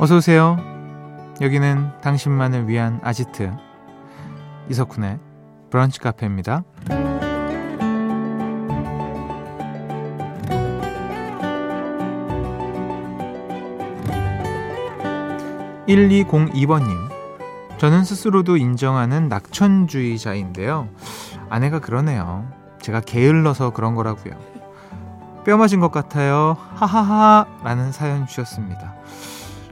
어서 오세요. 여기는 당신만을 위한 아지트 이석훈의 브런치 카페입니다. 1202번님. 저는 스스로도 인정하는 낙천주의자인데요. 아내가 그러네요. 제가 게을러서 그런 거라고요. 뼈 맞은 것 같아요. 하하하 라는 사연 주셨습니다.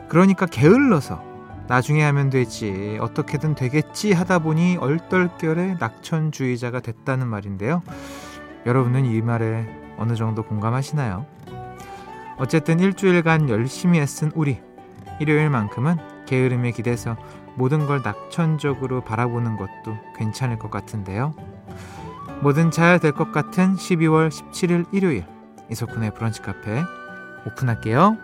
그러니까 게을러서 나중에 하면 되지 어떻게든 되겠지 하다 보니 얼떨결에 낙천주의자가 됐다는 말인데요. 여러분은 이 말에 어느 정도 공감하시나요? 어쨌든 일주일간 열심히 애쓴 우리 일요일만큼은 게으름에 기대서 모든 걸 낙천적으로 바라보는 것도 괜찮을 것 같은데요. 뭐든 잘 될 것 같은 12월 17일 일요일 이석훈의 브런치 카페 오픈할게요.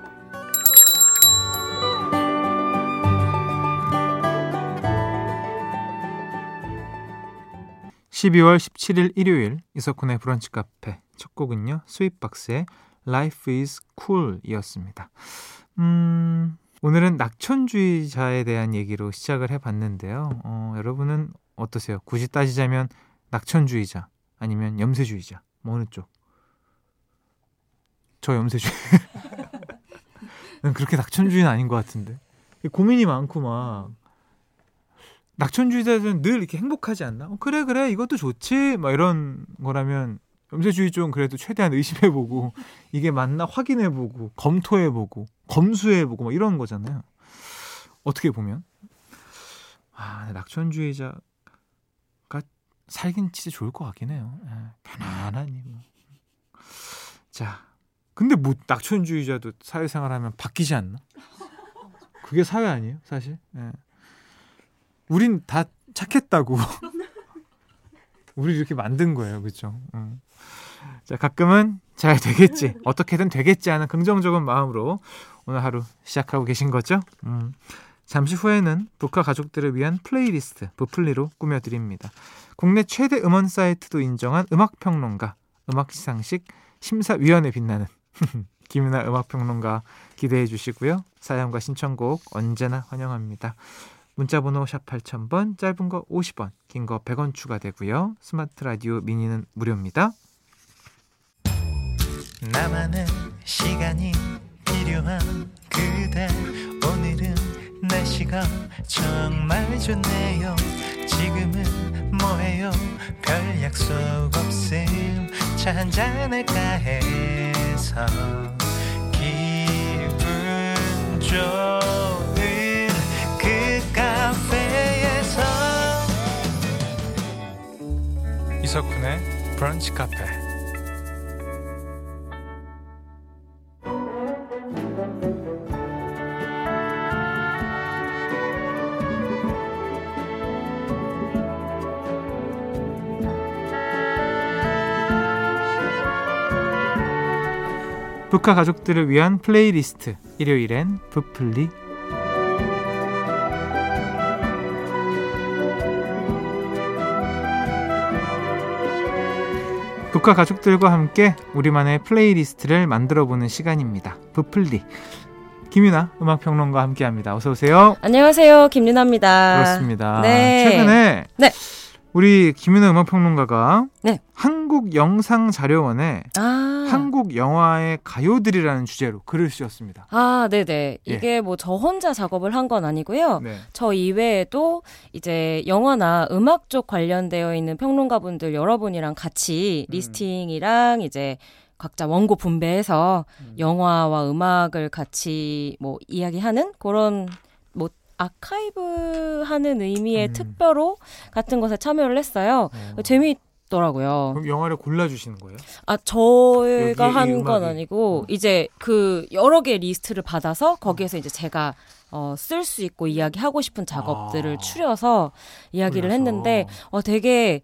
12월 17일 일요일 이석훈의 브런치 카페 첫 곡은요. 스윗박스의 Life is Cool 이었습니다. 음, 오늘은 낙천주의자에 대한 얘기로 시작을 해봤는데요. 어, 여러분은 어떠세요? 굳이 따지자면 낙천주의자 아니면 염세주의자 뭐 어느 쪽? 저 염세주의. 난 그렇게 낙천주의는 아닌 것 같은데 고민이 많고 막 낙천주의자들은 늘 이렇게 행복하지 않나? 어, 그래 그래 이것도 좋지 막 이런 거라면 염세주의 쪽은 그래도 최대한 의심해보고 이게 맞나 확인해보고 검토해보고 검수해보고 막 이런 거잖아요. 어떻게 보면 아 낙천주의자가 살긴 진짜 좋을 것 같긴 해요. 예, 편안하니 뭐. 자 근데 뭐 낙천주의자도 사회생활하면 바뀌지 않나? 그게 사회 아니에요 사실? 예. 우린 다 착했다고. 우리 이렇게 만든 거예요, 그렇죠? 음. 자, 가끔은 잘 되겠지, 어떻게든 되겠지 하는 긍정적인 마음으로 오늘 하루 시작하고 계신 거죠? 음. 잠시 후에는 브카 가족들을 위한 플레이리스트 부플리로 꾸며드립니다. 국내 최대 음원 사이트도 인정한 음악평론가, 음악시상식 심사위원회 빛나는 김윤하 음악평론가 기대해 주시고요. 사연과 신청곡 언제나 환영합니다. 문자번호 샵 8000번, 짧은 거 50원, 긴 거 100원 추가되고요. 스마트 라디오 미니는 무료입니다. 나만의 시간이 필요한 그대 오늘은 날씨가 정말 좋네요. 지금은 뭐해요? 별 약속 없음 차 한잔할까 해서 기분 좋 이석훈의 브런치 카페. 북카 가족들을 위한 플레이리스트. 일요일엔 부플리 브카 가족들과 함께 우리만의 playlist를 만들어보는 시간입니다. 브플리. 김윤하 음악평론가 함께합니다. 어서 오세요. 안녕하세요, 김윤하입니다. 그렇습니다. 네. 최근에 네. 우리 김윤하 음악평론가가 네. 한국영상자료원에 아. 한국 영화의 가요들이라는 주제로 글을 쓰셨습니다. 아, 네네. 예. 이게 뭐 저 혼자 작업을 한 건 아니고요. 네. 저 이외에도 이제 영화나 음악 쪽 관련되어 있는 평론가분들 여러분이랑 같이 음. listing이랑 이제 각자 원고 분배해서 음. 영화와 음악을 같이 뭐 이야기하는 그런 뭐 아카이브 하는 의미의 음. 특별호 같은 것에 참여를 했어요. 어. 재미 더라고요. 그럼 영화를 골라주시는 거예요? 아 저희가 한 건 아니고 어. 이제 그 여러 개 리스트를 받아서 거기에서 이제 제가 어, 쓸 수 있고 이야기하고 싶은 작업들을 아. 추려서 이야기를 골라서. 했는데 어, 되게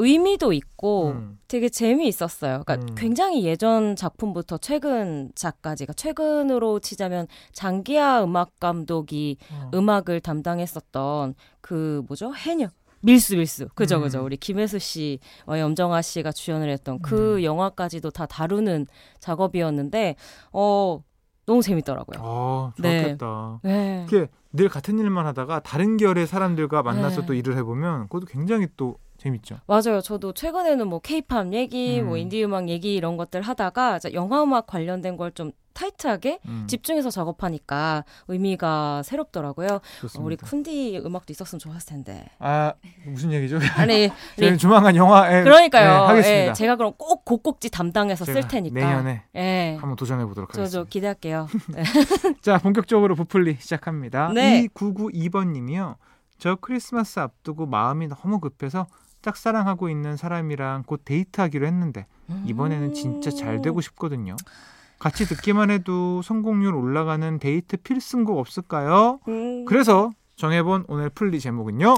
의미도 있고 음. 되게 재미있었어요. 그러니까 음. 굉장히 예전 작품부터 최근 작까지가 최근으로 치자면 장기하 음악 감독이 어. 음악을 담당했었던 그 뭐죠 해녀 밀수 밀수 그죠 음. 그죠 우리 김혜수 씨와 염정아 씨가 주연을 했던 그 음. 영화까지도 다 다루는 작업이었는데 어 너무 재밌더라고요. 아, 좋겠다. 네. 이렇게 늘 같은 일만 하다가 다른 결의 사람들과 만나서 네. 또 일을 해보면 그것도 굉장히 또 재밌죠. 맞아요. 저도 최근에는 뭐 케이팝 얘기, 음. 뭐 인디 음악 얘기 이런 것들 하다가 영화 음악 관련된 걸 좀 타이트하게 음, 집중해서 작업하니까 의미가 새롭더라고요. 좋습니다. 우리 쿤디 음악도 있었으면 좋았을 텐데. 아 무슨 얘기죠? 아니, 저희는 우리- 조만간 영화에 그러니까요. 네, 하겠습니다. 예, 제가 그럼 꼭 곡곡지 담당해서 쓸 테니까. 내년에 예. 한번 도전해 보도록 저, 하겠습니다. 저 기대할게요. 네. 자, 본격적으로 부풀리 시작합니다. 네. 2992번 님이요. 저 크리스마스 앞두고 마음이 너무 급해서 짝사랑하고 있는 사람이랑 곧 데이트하기로 했는데 이번에는 진짜 잘 되고 싶거든요. 같이 듣기만 해도 성공률 올라가는 데이트 필승곡 없을까요? 음. 그래서 정해본 오늘 풀리 제목은요.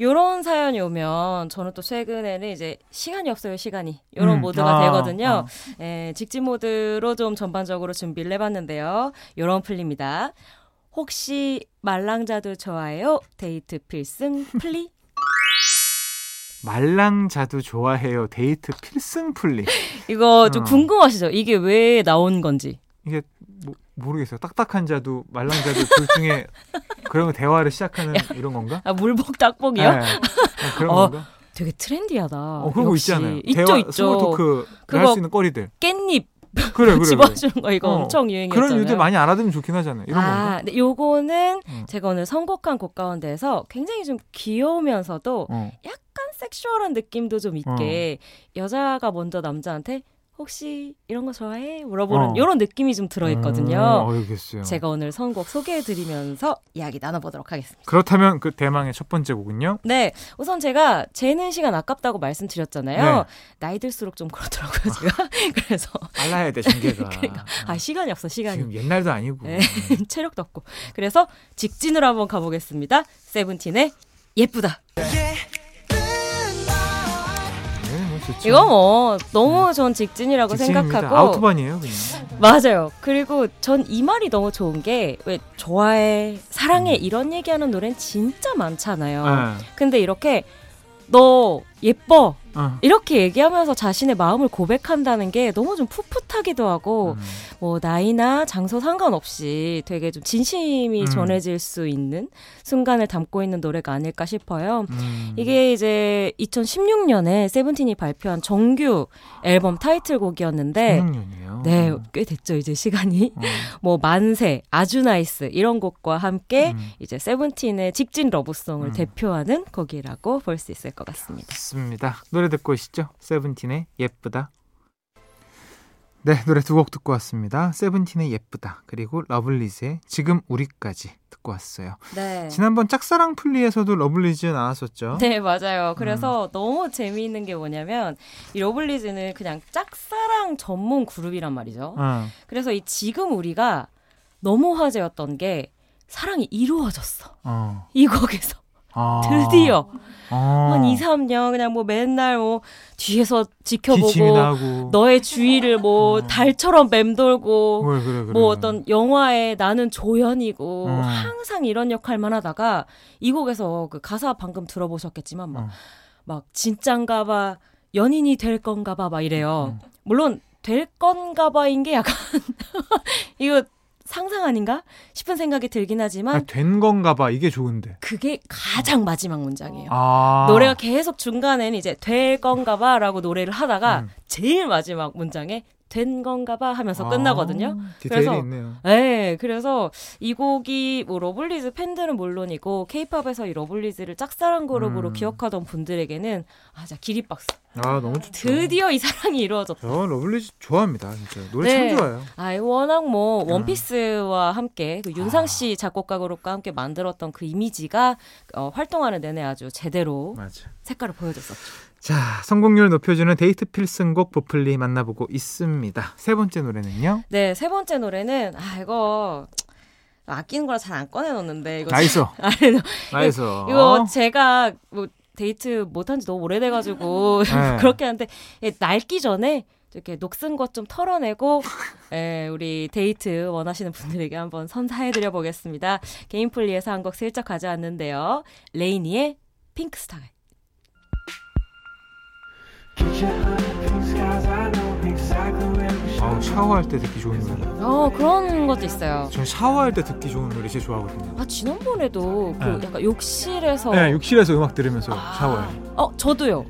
요런 사연이 오면 저는 또 최근에는 이제 시간이 없어요, 시간이. 요런 음, 모드가 아, 되거든요. 아. 예, 직진 모드로 좀 전반적으로 준비를 해봤는데요. 요런 플리입니다. 혹시 말랑자두 좋아해요? 데이트 필승 플리? 말랑자두 좋아해요. 데이트 필승 플리. 이거 좀 어. 궁금하시죠? 이게 왜 나온 건지. 이게 뭐, 모르겠어요. 딱딱한 자두 말랑자두 둘 중에 그런 대화를 시작하는 이런 건가? 아, 물복 딱복이요? 네. 어, 그런 어, 건가? 되게 트렌디하다. 어, 그런 거. 있잖아요. 있죠, 대화, 있죠. small talk 할 그거 수 있는 거리들. 깻잎 그래, 그래. 집어주는 거 이거 어, 엄청 유행이었잖아요. 그런 유들 많이 알아두면 좋긴 하잖아요. 이런 아, 건가? 요거는 음. 제가 오늘 선곡한 곡 가운데서 굉장히 좀 귀여우면서도 어. 약간 섹슈얼한 느낌도 좀 있게 여자가 먼저 남자한테 혹시 이런 거 좋아해? 물어보는 어. 이런 느낌이 좀 들어있거든요. 어, 알겠어요. 제가 오늘 선곡 소개해드리면서 이야기 나눠보도록 하겠습니다. 그렇다면 그 대망의 첫 번째 곡은요? 네, 우선 제가 재는 시간 아깝다고 말씀드렸잖아요. 네. 나이 들수록 좀 그렇더라고요, 제가. 그래서 빨라야 돼, 전개가. 그러니까, 아 시간이 없어, 시간이. 지금 옛날도 아니고. 네. 체력도 없고. 그래서 직진으로 한번 가보겠습니다. 세븐틴의 예쁘다. 네, 뭐 좋죠. 이거 뭐 너무 전 직진이라고 직진입니다. 생각하고 아우토반이에요, 그냥. 맞아요. 그리고 전 이 말이 너무 좋은 게 왜 좋아해, 사랑해 음. 이런 얘기하는 노래는 진짜 많잖아요. 네. 근데 이렇게 너 예뻐 어. 이렇게 얘기하면서 자신의 마음을 고백한다는 게 너무 좀 풋풋하기도 하고 음. 뭐 나이나 장소 상관없이 되게 좀 진심이 음. 전해질 수 있는 순간을 담고 있는 노래가 아닐까 싶어요. 음. 이게 이제 2016년에 세븐틴이 발표한 정규 앨범 타이틀곡이었는데 16년이에요. 네, 꽤 됐죠, 이제 시간이. 어. 뭐 만세, 아주 nice 이런 곡과 함께 음. 이제 세븐틴의 직진 love song을 음. 대표하는 곡이라고 볼 수 있을 것 같습니다. 좋습니다. 노래 듣고 오시죠. 세븐틴의 예쁘다. 네, 노래 두 곡 듣고 왔습니다. 세븐틴의 예쁘다 그리고 러블리즈의 지금 우리까지 듣고 왔어요. 네. 지난번 짝사랑 플리에서도 러블리즈 나왔었죠. 네, 맞아요. 음. 그래서 너무 재미있는 게 뭐냐면 이 러블리즈는 그냥 짝사랑 전문 그룹이란 말이죠. 어. 그래서 이 지금 우리가 너무 화제였던 게 사랑이 이루어졌어. 어. 이 곡에서 아. 드디어 어. 한 2, 3년 그냥 뭐 맨날 뭐 뒤에서 지켜보고. 너의 주위를 뭐 어. 달처럼 맴돌고 그래, 그래, 그래. 뭐 어떤 영화에 나는 조연이고 어. 항상 이런 역할만 하다가 이 곡에서 그 가사 방금 들어보셨겠지만 막, 어. 막 진짠가 봐 연인이 될 건가 봐 막 이래요. 음. 물론 될 건가 봐인 게 약간 이거 상상 아닌가 싶은 생각이 들긴 하지만 아, 된 건가 봐. 이게 좋은데. 그게 가장 마지막 문장이에요. 아. 노래가 계속 중간에는 이제 될 건가 봐라고 노래를 하다가 음. 제일 마지막 문장에 된 건가 봐 하면서 끝나거든요. 아, 디테일이 그래서 있네요. 네, 그래서 이 곡이 뭐 러블리즈 팬들은 물론이고 케이팝에서 이 러블리즈를 짝사랑 그룹으로 음. 기억하던 분들에게는 아, 자 기립박수. 아, 너무 좋죠. 드디어 이 사랑이 이루어졌다. 저 러블리즈 좋아합니다. 진짜. 노래 네. 참 좋아요. 아, 워낙 뭐 음. 원피스와 함께 그 아. 윤상 씨 작곡가 그룹과 함께 만들었던 그 이미지가 어, 활동하는 내내 아주 제대로 맞아. 색깔을 보여줬었죠. 자, 성공률 높여주는 데이트 필승곡 브플리 만나보고 있습니다. 세 번째 노래는요? 네, 세 번째 노래는 아 이거 아끼는 거라 잘 안 꺼내놓는데 이거 nice. 아니, nice. 이거 제가 뭐 데이트 못한 지 너무 오래돼가지고 네. 그렇게 하는데 예, 낡기 전에 이렇게 녹슨 것 좀 털어내고 예, 우리 데이트 원하시는 분들에게 한번 선사해드려 보겠습니다. 개인플리에서 한 곡 슬쩍 가져왔는데요. 레이니의 pink skies. 아우 샤워할 때 듣기 좋은 노래. 어 그런 것도 있어요. 전 샤워할 때 듣기 좋은 노래 진짜 좋아하거든요. 아 지난번에도 그 네. 약간 욕실에서 네, 욕실에서 음악 들으면서 아. 샤워해. 어 저도요.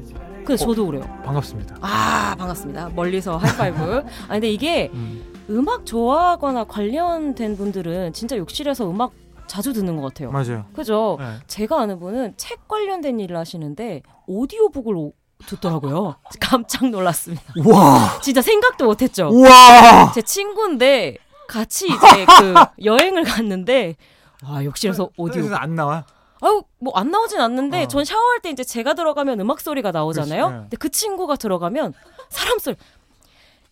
근데 저도 그래요. 반갑습니다. 아 반갑습니다. 멀리서 하이파이브. 아 근데 이게 음. 음악 좋아하거나 관련된 분들은 진짜 욕실에서 음악 자주 듣는 것 같아요. 맞아요. 그죠? 네. 제가 아는 분은 책 관련된 일을 하시는데 오디오북을 오- 듣더라고요. 깜짝 놀랐습니다. 우와, 진짜 생각도 못했죠. 우와. 제 친구인데 같이 이제 그 여행을 갔는데 아 욕실에서 오디오 그래서 안 나와. 아유 뭐 안 나오진 않는데 어. 전 샤워할 때 이제 제가 들어가면 음악 소리가 나오잖아요. 그렇지, 네. 근데 그 친구가 들어가면 사람 소리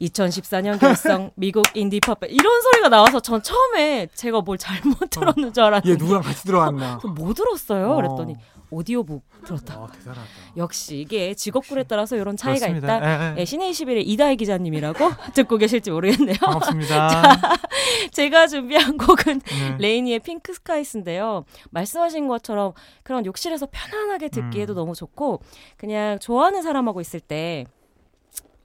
2014년 결성 미국 인디 팝 이런 소리가 나와서 전 처음에 제가 뭘 잘못 들었는 줄얘 알았는데 누구랑 같이 들어왔나? 그뭐 들었어요? 어. 그랬더니 오디오북 들었다. 아 대단하다. 역시 이게 직업군에 따라서 이런 차이가 그렇습니다. 있다. 예, 신의 21의 이다희 기자님이라고 듣고 계실지 모르겠네요. 반갑습니다. 제가 준비한 곡은 네. 레이니의 pink skies인데요. 말씀하신 것처럼 그런 욕실에서 편안하게 듣기에도 음. 너무 좋고 그냥 좋아하는 사람하고 있을 때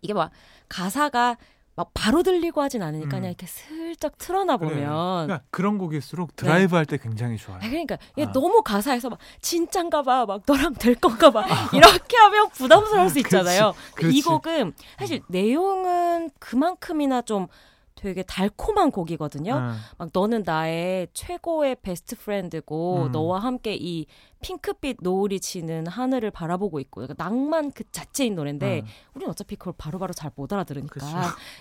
이게 막 가사가 막 바로 들리고 하진 않으니까 음. 그냥 이렇게 슬쩍 틀어놔 그래. 보면 그러니까 그런 곡일수록 드라이브 할 때 굉장히 좋아요. 아, 그러니까 아. 너무 가사에서 막 진짠가 봐, 막 너랑 될 건가 봐 이렇게 하면 부담스러울 수 있잖아요. 그렇지. 이 곡은 사실 내용은 그만큼이나 좀 되게 달콤한 곡이거든요. 응. 막 너는 나의 최고의 best friend고 음. 너와 함께 이 핑크빛 노을이 지는 하늘을 바라보고 있고 약간 낭만 그 자체인 노래인데 응. 우리는 어차피 그걸 바로바로 잘 못 알아들으니까 그쵸.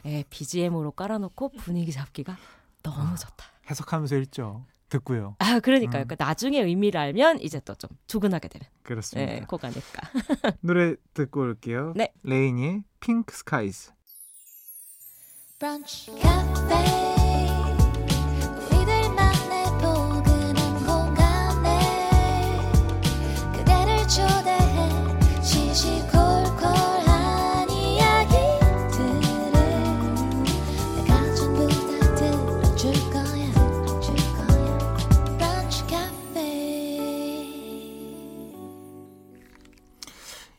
예, BGM으로 깔아놓고 분위기 잡기가 너무 아. 좋다. 해석하면서 읽죠. 듣고요. 아 그러니까요. 음. 그러니까 나중에 의미를 알면 이제 또 좀 두근하게 되는 그렇습니다. 예, 곡 아닐까. 노래 듣고 올게요. 네. 레이니의 pink skies. 브런치 카페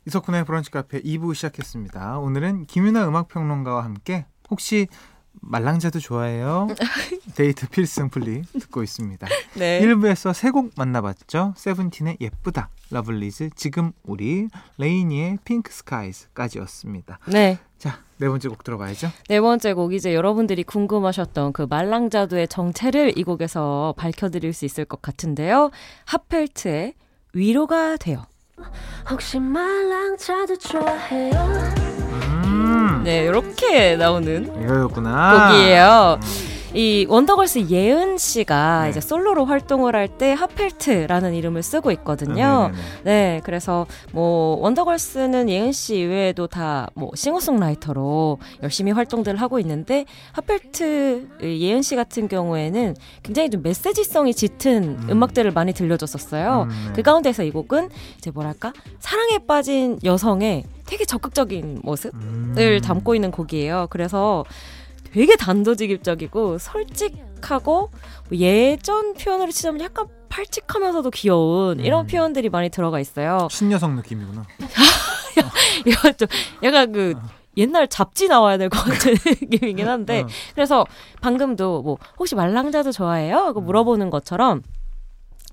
이석훈의 브런치 카페 2부 시작했습니다. 오늘은 김윤하 음악평론가와 함께 혹시 말랑자두 좋아해요? 데이트 필승 플리 듣고 있습니다. 네. 1부에서 세 곡 만나봤죠. 세븐틴의 예쁘다, 러블리즈, 지금 우리, 레이니의 pink skies까지였습니다. 네. 자, 네 번째 곡 들어가야죠. 네 번째 곡 이제 여러분들이 궁금하셨던 그 말랑자두의 정체를 이 곡에서 밝혀드릴 수 있을 것 같은데요. 하펠트의 위로가 돼요. 혹시 말랑자도 좋아해요? 음, 네, 이렇게 나오는 이거였구나. 곡이에요. 음. 이 원더걸스 예은 씨가 네. 이제 솔로로 활동을 할 때 하펠트라는 이름을 쓰고 있거든요. 아, 네네네. 네, 그래서 뭐 원더걸스는 예은 씨 이외에도 다 뭐 싱어송라이터로 열심히 활동들을 하고 있는데 하펠트 예은 씨 같은 경우에는 굉장히 좀 메시지성이 짙은 음. 음. 악들을 많이 들려줬었어요. 음, 네. 그 가운데서 이 곡은 이제 뭐랄까 사랑에 빠진 여성의 되게 적극적인 모습을 음. 담고 있는 곡이에요. 그래서 되게 단도직입적이고 솔직하고 뭐 예전 표현으로 치자면 약간 팔칙하면서도 귀여운 이런 음. 표현들이 많이 들어가 있어요. 신여성 느낌이구나. 이거 좀 약간 그 옛날 잡지 나와야 될 것 같은 느낌이긴 한데 어. 그래서 방금도 뭐 혹시 말랑자도 좋아해요? 하고 음. 물어보는 것처럼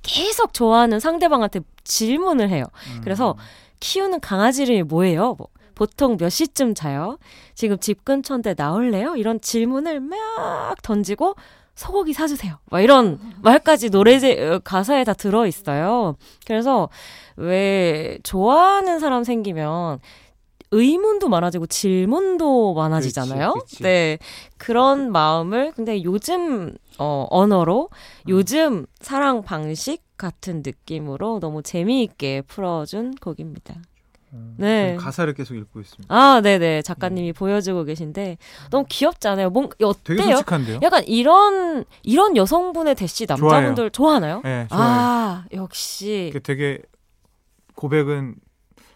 계속 좋아하는 상대방한테 질문을 해요. 음. 그래서 키우는 강아지 이름이 뭐예요? 뭐 보통 몇 시쯤 자요? 지금 집 근처인데 나올래요? 이런 질문을 막 던지고 소고기 사주세요. 막 이런 말까지 노래 제 가사에 다 들어 있어요. 그래서 왜 좋아하는 사람 생기면 의문도 많아지고 질문도 많아지잖아요. 그치, 그치. 네. 그런 마음을 근데 요즘 어 언어로 요즘 사랑 방식 같은 느낌으로 너무 재미있게 풀어준 곡입니다. 음, 네. 가사를 계속 읽고 있습니다. 아, 네네. 작가님이 보여주고 계신데 너무 귀엽지 않아요? 뭔가 되게 어때요? 솔직한데요? 약간 이런 이런 여성분의 대시 남자분들 좋아하나요? 네, 좋아요. 아, 역시. 되게 고백은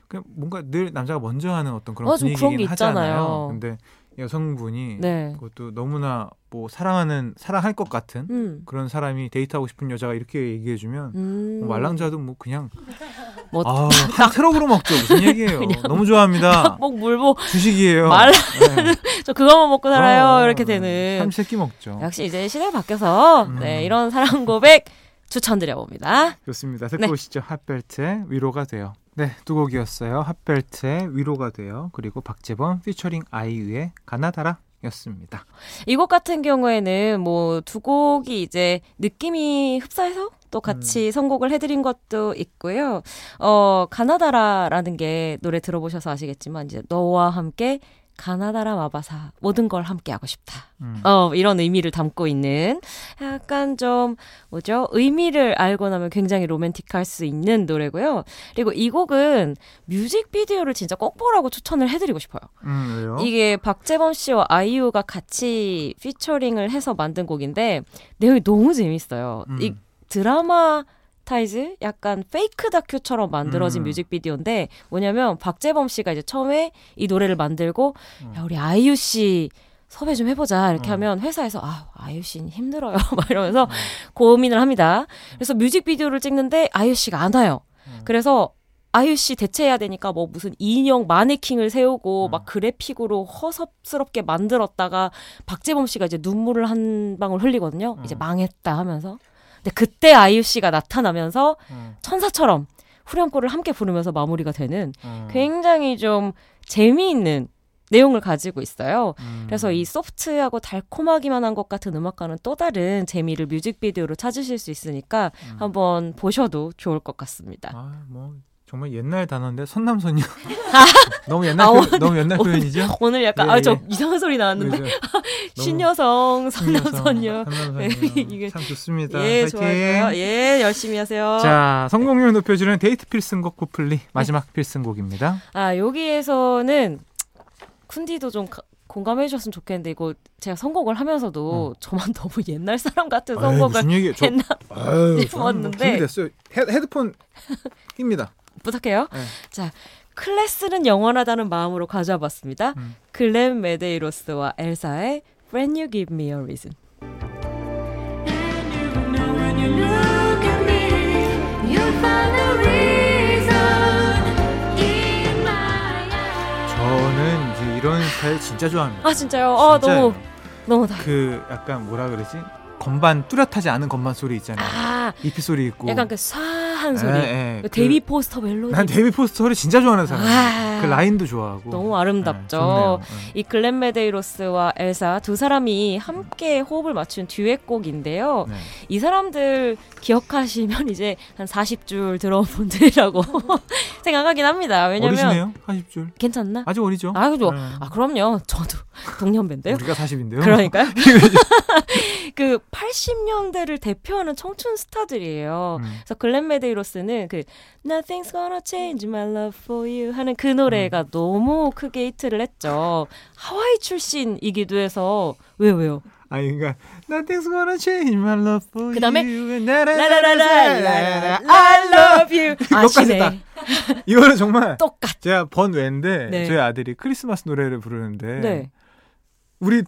그냥 뭔가 늘 남자가 먼저 하는 어떤 그런 어, 좀 그런 분위기긴 게 있잖아요. 하잖아요. 근데 여성분이 네. 그것도 너무나 뭐 사랑하는 사랑할 것 같은 음. 그런 사람이 데이트하고 싶은 여자가 이렇게 얘기해주면 음. 뭐 말랑자도 뭐 그냥 뭐 아, 한 트럭으로 먹죠. 무슨 얘기예요? 너무 좋아합니다. 목 물고 주식이에요. 말- 네. 저 그거만 먹고 살아요. 어, 이렇게 되는. 삼시세끼 먹죠. 역시 이제 시대가 바뀌어서 음. 네, 이런 사랑 고백 추천드려 봅니다. 좋습니다. 듣고 네. 오시죠. 핫벨트의 위로가 돼요. 네, 두 곡이었어요. 핫벨트의 위로가 돼요. 그리고 박재범 피처링 아이유의 가나다라 였습니다. 이 곡 같은 경우에는 뭐 두 곡이 이제 느낌이 흡사해서 또 음. 같이 선곡을 해드린 것도 있고요. 어, 가나다라라는 게 노래 들어보셔서 아시겠지만 이제 너와 함께 가나다라 마바사 모든 걸 함께 하고 싶다. 음. 어, 이런 의미를 담고 있는 약간 좀 뭐죠? 의미를 알고 나면 굉장히 로맨틱할 수 있는 노래고요. 그리고 이 곡은 뮤직비디오를 진짜 꼭 보라고 추천을 해드리고 싶어요. 음? 이게 박재범 씨와 아이유가 같이 피처링을 해서 만든 곡인데 내용이 너무 재밌어요. 음. 이 dramatize 약간 fake 다큐처럼 만들어진 음. 뮤직비디오인데 뭐냐면 박재범 씨가 이제 처음에 이 노래를 만들고 음. 야 우리 아이유 씨 섭외 좀 해보자 이렇게 어. 하면 회사에서 아 아이유 씨는 힘들어요 막 이러면서 고민을 합니다. 그래서 뮤직비디오를 찍는데 아이유 씨가 안 와요. 음. 그래서 아이유 씨 대체해야 되니까 뭐 무슨 인형 마네킹을 세우고 음. 막 그래픽으로 허섭스럽게 만들었다가 박재범 씨가 이제 눈물을 한 방울 흘리거든요. 음. 이제 망했다 하면서. 근데 그때 아이유 씨가 나타나면서 음, 천사처럼 후렴구를 함께 부르면서 마무리가 되는 음, 굉장히 좀 재미있는 내용을 가지고 있어요. 음. 그래서 이 소프트하고 달콤하기만 한 것 같은 음악과는 또 다른 재미를 뮤직비디오로 찾으실 수 있으니까 음. 한번 보셔도 좋을 것 같습니다. 아, 뭐 정말 옛날 단어인데 선남선녀. 너무 옛날 아, 표, 오늘- 너무 옛날 표현이죠? 오늘 약간 예, 아저 예. 이상한 소리 나왔는데 그죠? 신여성 선남선녀. 네, 이게- 참 좋습니다. 예. 좋아요 예 열심히 하세요 자, 성공률 높여주는 데이트 필승곡 브플리 마지막 필승곡입니다. 아 여기에서는 쿤디도 좀 가- 공감해 주셨으면 좋겠는데 이거 제가 선곡을 하면서도 저만 너무 옛날 사람 같은 선곡을 무슨 얘기? 저 했나 싶었는데. 뭐 준비됐어요. 헤, 헤드폰 낍니다. 부탁해요 네. 자 클래스는 영원하다는 마음으로 가져와 봤습니다 음. 글렌 메데이로스와 엘사의 Friend You Give Me a Reason. 저는 이제 이런 스타일 진짜 좋아합니다. 아 진짜요? 아 진짜요. 너무 너무 다 그 약간 뭐라 그러지? 건반 뚜렷하지 않은 건반 소리 있잖아요. 아 EP 소리 있고. 약간 그 싸한 소리 예, 예. 그 그- 데이빗 포스터 멜로디 난 데이빗 포스터를 진짜 좋아하는 사람. 아. 그 라인도 좋아하고. 너무 아름답죠. 네, 좋네요. 네. 이 글렌 메데이로스와 엘사 두 사람이 함께 호흡을 맞춘 듀엣곡인데요. 네. 이 사람들 기억하시면 이제 한 40줄 들어온 분들이라고 생각하긴 합니다. 왜냐면 어리시네요. 40줄. 괜찮나? 아직 어리죠. 아, 그죠. 네. 아, 그럼요. 저도 동년배인데요. 우리가 40인데요. 그러니까요. 그 80년대를 대표하는 청춘 스타들이에요. 음. 그래서 글렌 메데이로스는 그 Nothing's gonna change my love for you 하는 그 노래가 음. 너무 크게 히트를 했죠. 하와이 출신이기도 해서 왜요 왜요? 아니 그러니까 Nothing's gonna change my love for 그다음에 you. 라라라라라라라 아, I love you 아시네. 다. 이거는 정말 똑같. 제가 번외인데 네. 저희 아들이 크리스마스 노래를 부르는데 네. 우리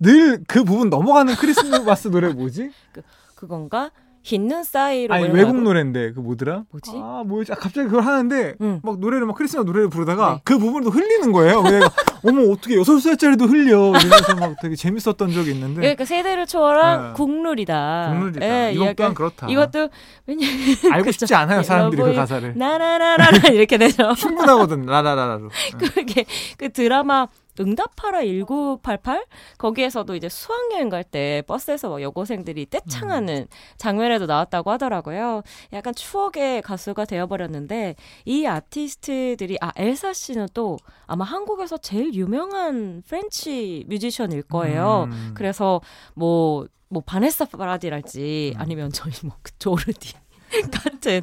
늘 그 부분 넘어가는 크리스마스 노래 뭐지? 그건가? 흰눈 사이로 아니 외국 거 노래인데 그 뭐더라? 뭐지? 아 뭐지? 아, 갑자기 그걸 하는데 응. 막 노래를 막 크리스마스 노래를 부르다가 네. 그 부분도 흘리는 거예요. 그래서 어머 어떻게 여섯 살짜리도 흘려 이러면서 막 되게 재밌었던 적이 있는데 그러니까 세대를 초월한 네. 국룰이다. 국룰이다. 예, 이것 또한 그렇다. 이것도 왜냐 알고. 싶지 않아요 사람들이 그 가사를 나나나나나 이렇게 되죠. 충분하거든. 네. 그게 그 드라마 응답하라 1988 거기에서도 이제 수학여행 갈 때 버스에서 막 여고생들이 떼창하는 장면에도 나왔다고 하더라고요. 약간 추억의 가수가 되어버렸는데 이 아티스트들이 아 엘사 씨는 또 아마 한국에서 제일 유명한 French 뮤지션일 거예요. 음. 그래서 뭐뭐 바네사 파라디랄지 음. 아니면 저희 뭐그 조르디 같은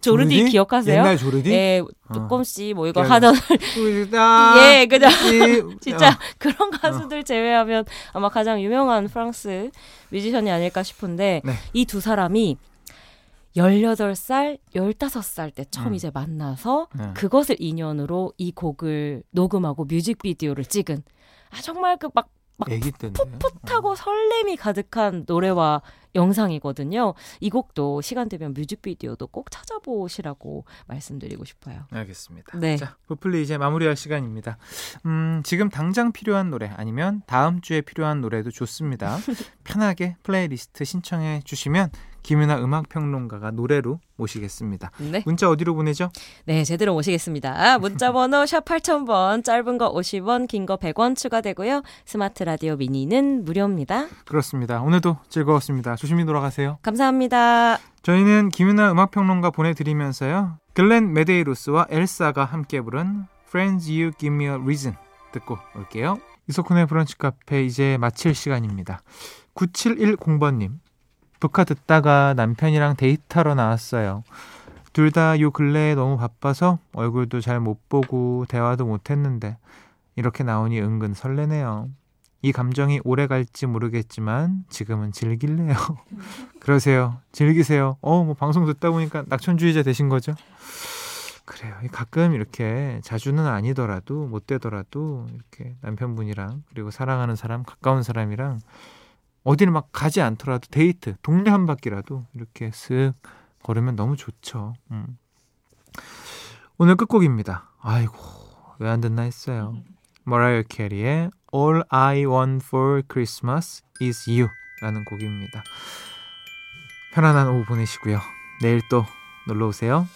조르디, 조르디? 기억하세요? 옛날 조르디? 예, 어. 조금씩 뭐 이거 기억이 하던 예 예, 그냥 어. 진짜 그런 가수들 제외하면 아마 가장 유명한 프랑스 뮤지션이 아닐까 싶은데 네. 이두 사람이 18살, 15살 때 처음 음. 이제 만나서 네. 그것을 인연으로 이 곡을 녹음하고 뮤직비디오를 찍은 아 정말 그 막 때인데. 풋풋하고 설렘이 가득한 노래와 영상이거든요. 이 곡도 시간 되면 뮤직비디오도 꼭 찾아보시라고 말씀드리고 싶어요. 알겠습니다. 네. 자, 브플리 이제 마무리할 시간입니다. 음, 지금 당장 필요한 노래 아니면 다음 주에 필요한 노래도 좋습니다. 편하게 플레이리스트 신청해 주시면 김윤하 음악 평론가가 노래로 모시겠습니다. 네. 문자 어디로 보내죠? 네, 제대로 모시겠습니다. 문자 번호 샵 8000번, 짧은 거 50원, 긴 거 100원 추가되고요. 스마트 라디오 미니는 무료입니다. 그렇습니다. 오늘도 즐거웠습니다. 조심히 돌아가세요. 감사합니다. 저희는 김윤하 음악 평론가 보내드리면서요. 글렌 메데이로스와 엘사가 함께 부른 Friend You Give Me a Reason 듣고 올게요. 이석훈의 브런치 카페 이제 마칠 시간입니다. 9710번님 브카 듣다가 남편이랑 데이트하러 나왔어요. 둘 다 요 근래에 너무 바빠서 얼굴도 잘 못 보고 대화도 못 했는데 이렇게 나오니 은근 설레네요. 이 감정이 오래 갈지 모르겠지만 지금은 즐길래요. 그러세요. 즐기세요. 어, 뭐 방송 듣다 보니까 낙천주의자 되신 거죠? 그래요. 가끔 이렇게 자주는 아니더라도 못 되더라도 이렇게 남편분이랑 그리고 사랑하는 사람, 가까운 사람이랑 어디를 막 가지 않더라도 데이트, 동네 한 바퀴라도 이렇게 쓱 걸으면 너무 좋죠. 음. 오늘 끝곡입니다. 아이고 왜 안 듣나 했어요. 머라이어 캐리의 All I Want for Christmas is You라는 곡입니다. 편안한 오후 보내시고요. 내일 또 놀러 오세요.